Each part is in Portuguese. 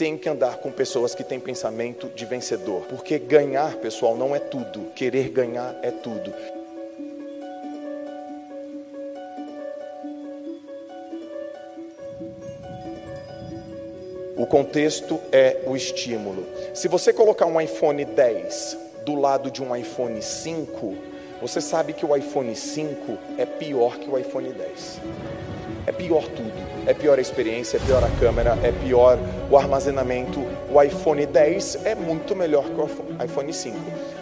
tem que andar com pessoas que têm pensamento de vencedor. Porque ganhar, pessoal, não é tudo. Querer ganhar é tudo. O contexto é o estímulo. Se você colocar um iPhone 10 do lado de um iPhone 5, você sabe que o iPhone 5 é pior que o iPhone 10. É pior tudo. É pior a experiência, é pior a câmera, é pior o armazenamento. O iPhone 10 é muito melhor que o iPhone 5.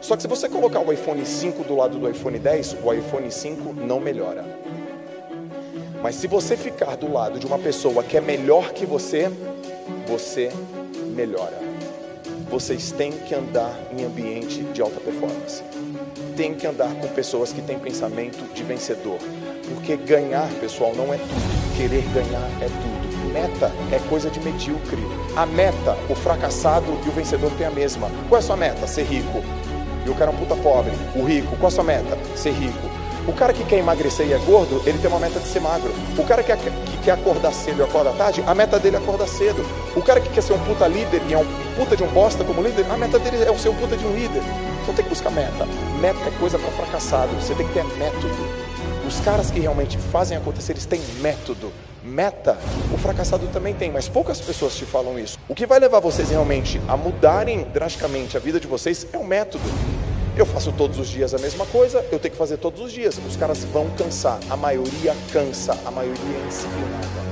Só que se você colocar o iPhone 5 do lado do iPhone 10, o iPhone 5 não melhora. Mas se você ficar do lado de uma pessoa que é melhor que você, você melhora. Vocês têm que andar em ambiente de alta performance. Tem que andar com pessoas que têm pensamento de vencedor. Porque ganhar, pessoal, não é tudo. Querer ganhar é tudo. Meta é coisa de medíocre. A meta, o fracassado e o vencedor têm a mesma. Qual é a sua meta? Ser rico. E o cara é um puta pobre. O rico, qual é a sua meta? Ser rico. O cara que quer emagrecer e é gordo, ele tem uma meta de ser magro. O cara que, que quer acordar cedo e acorda tarde, a meta dele é acordar cedo. O cara que quer ser um puta líder e é um puta de um bosta como líder, a meta dele é ser um puta de um líder. Então tem que buscar meta. Meta é coisa para fracassado. Você tem que ter método. Os caras que realmente fazem acontecer, eles têm método. Meta, o fracassado também tem, mas poucas pessoas te falam isso. O que vai levar vocês realmente a mudarem drasticamente a vida de vocês é o método. Eu faço todos os dias a mesma coisa, eu tenho que fazer todos os dias. Os caras vão cansar. A maioria cansa, a maioria é indisciplinada.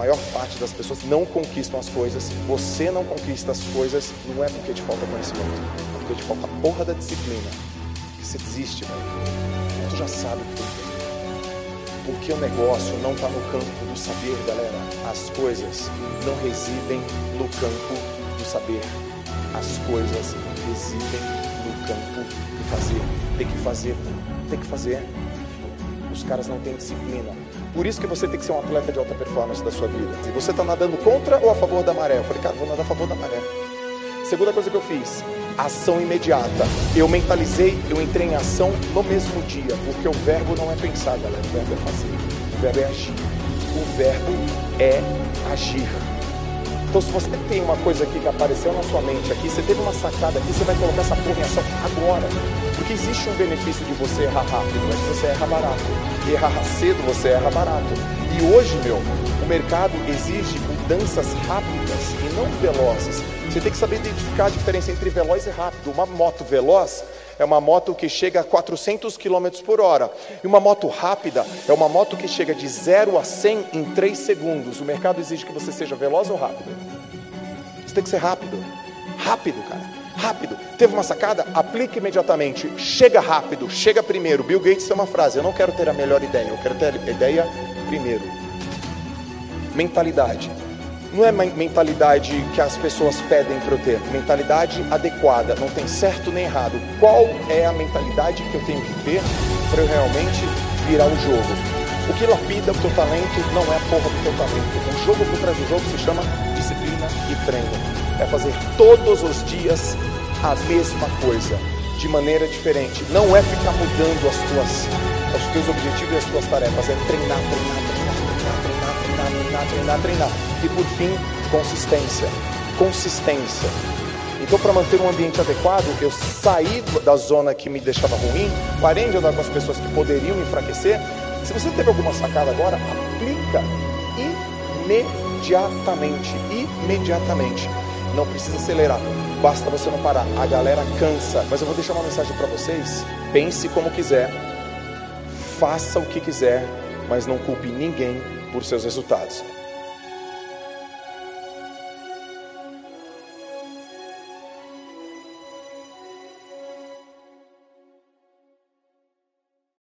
Maior parte das pessoas não conquistam as coisas. Você não conquista as coisas, não é porque te falta conhecimento, é porque te falta a porra da disciplina. Você desiste, velho. Tu já sabe o que tem que fazer. Porque o negócio não está no campo do saber, galera. As coisas não residem no campo do saber. As coisas residem campo e fazer. Tem que fazer, tem que fazer. Os caras não têm disciplina. Por isso que você tem que ser um atleta de alta performance da sua vida. Se você está nadando contra ou a favor da maré? Eu falei, cara, vou nadar a favor da maré. Segunda coisa que eu fiz, ação imediata. Eu mentalizei, eu entrei em ação no mesmo dia, porque o verbo não é pensar, galera, o verbo é fazer, o verbo é agir. O verbo é agir. Então, se você tem uma coisa aqui que apareceu na sua mente aqui, você teve uma sacada aqui, você vai colocar essa porra em ação agora. Porque existe um benefício de você errar rápido, mas você erra barato. E errar cedo, você erra barato. E hoje, meu, o mercado exige mudanças rápidas e não velozes. Você tem que saber identificar a diferença entre veloz e rápido. Uma moto veloz é uma moto que chega a 400 km por hora. E uma moto rápida é uma moto que chega de 0 a 100 em 3 segundos. O mercado exige que você seja veloz ou rápido? Você tem que ser rápido. Rápido, cara. Rápido. Teve uma sacada? Aplique imediatamente. Chega rápido. Chega primeiro. Bill Gates tem uma frase: Eu não quero ter a melhor ideia, eu quero ter a ideia primeiro. Mentalidade não é mentalidade que as pessoas pedem para eu ter, mentalidade adequada, não tem certo nem errado. Qual é a mentalidade que eu tenho que ter para eu realmente virar o jogo? O que lapida o teu talento não é a porra do teu talento. O jogo por trás do jogo se chama disciplina e treino. É fazer todos os dias a mesma coisa, de maneira diferente. Não é ficar mudando as tuas, os teus objetivos e as tuas tarefas, é treinar, treinar, treinar, treinar, treinar. E por fim, consistência. Consistência. Então, para manter um ambiente adequado, eu saí da zona que me deixava ruim, parei de andar com as pessoas que poderiam me enfraquecer. Se você teve alguma sacada agora, aplica imediatamente. Imediatamente. Não precisa acelerar, basta você não parar. A galera cansa. Mas eu vou deixar uma mensagem para vocês. Pense como quiser, faça o que quiser, mas não culpe ninguém por seus resultados.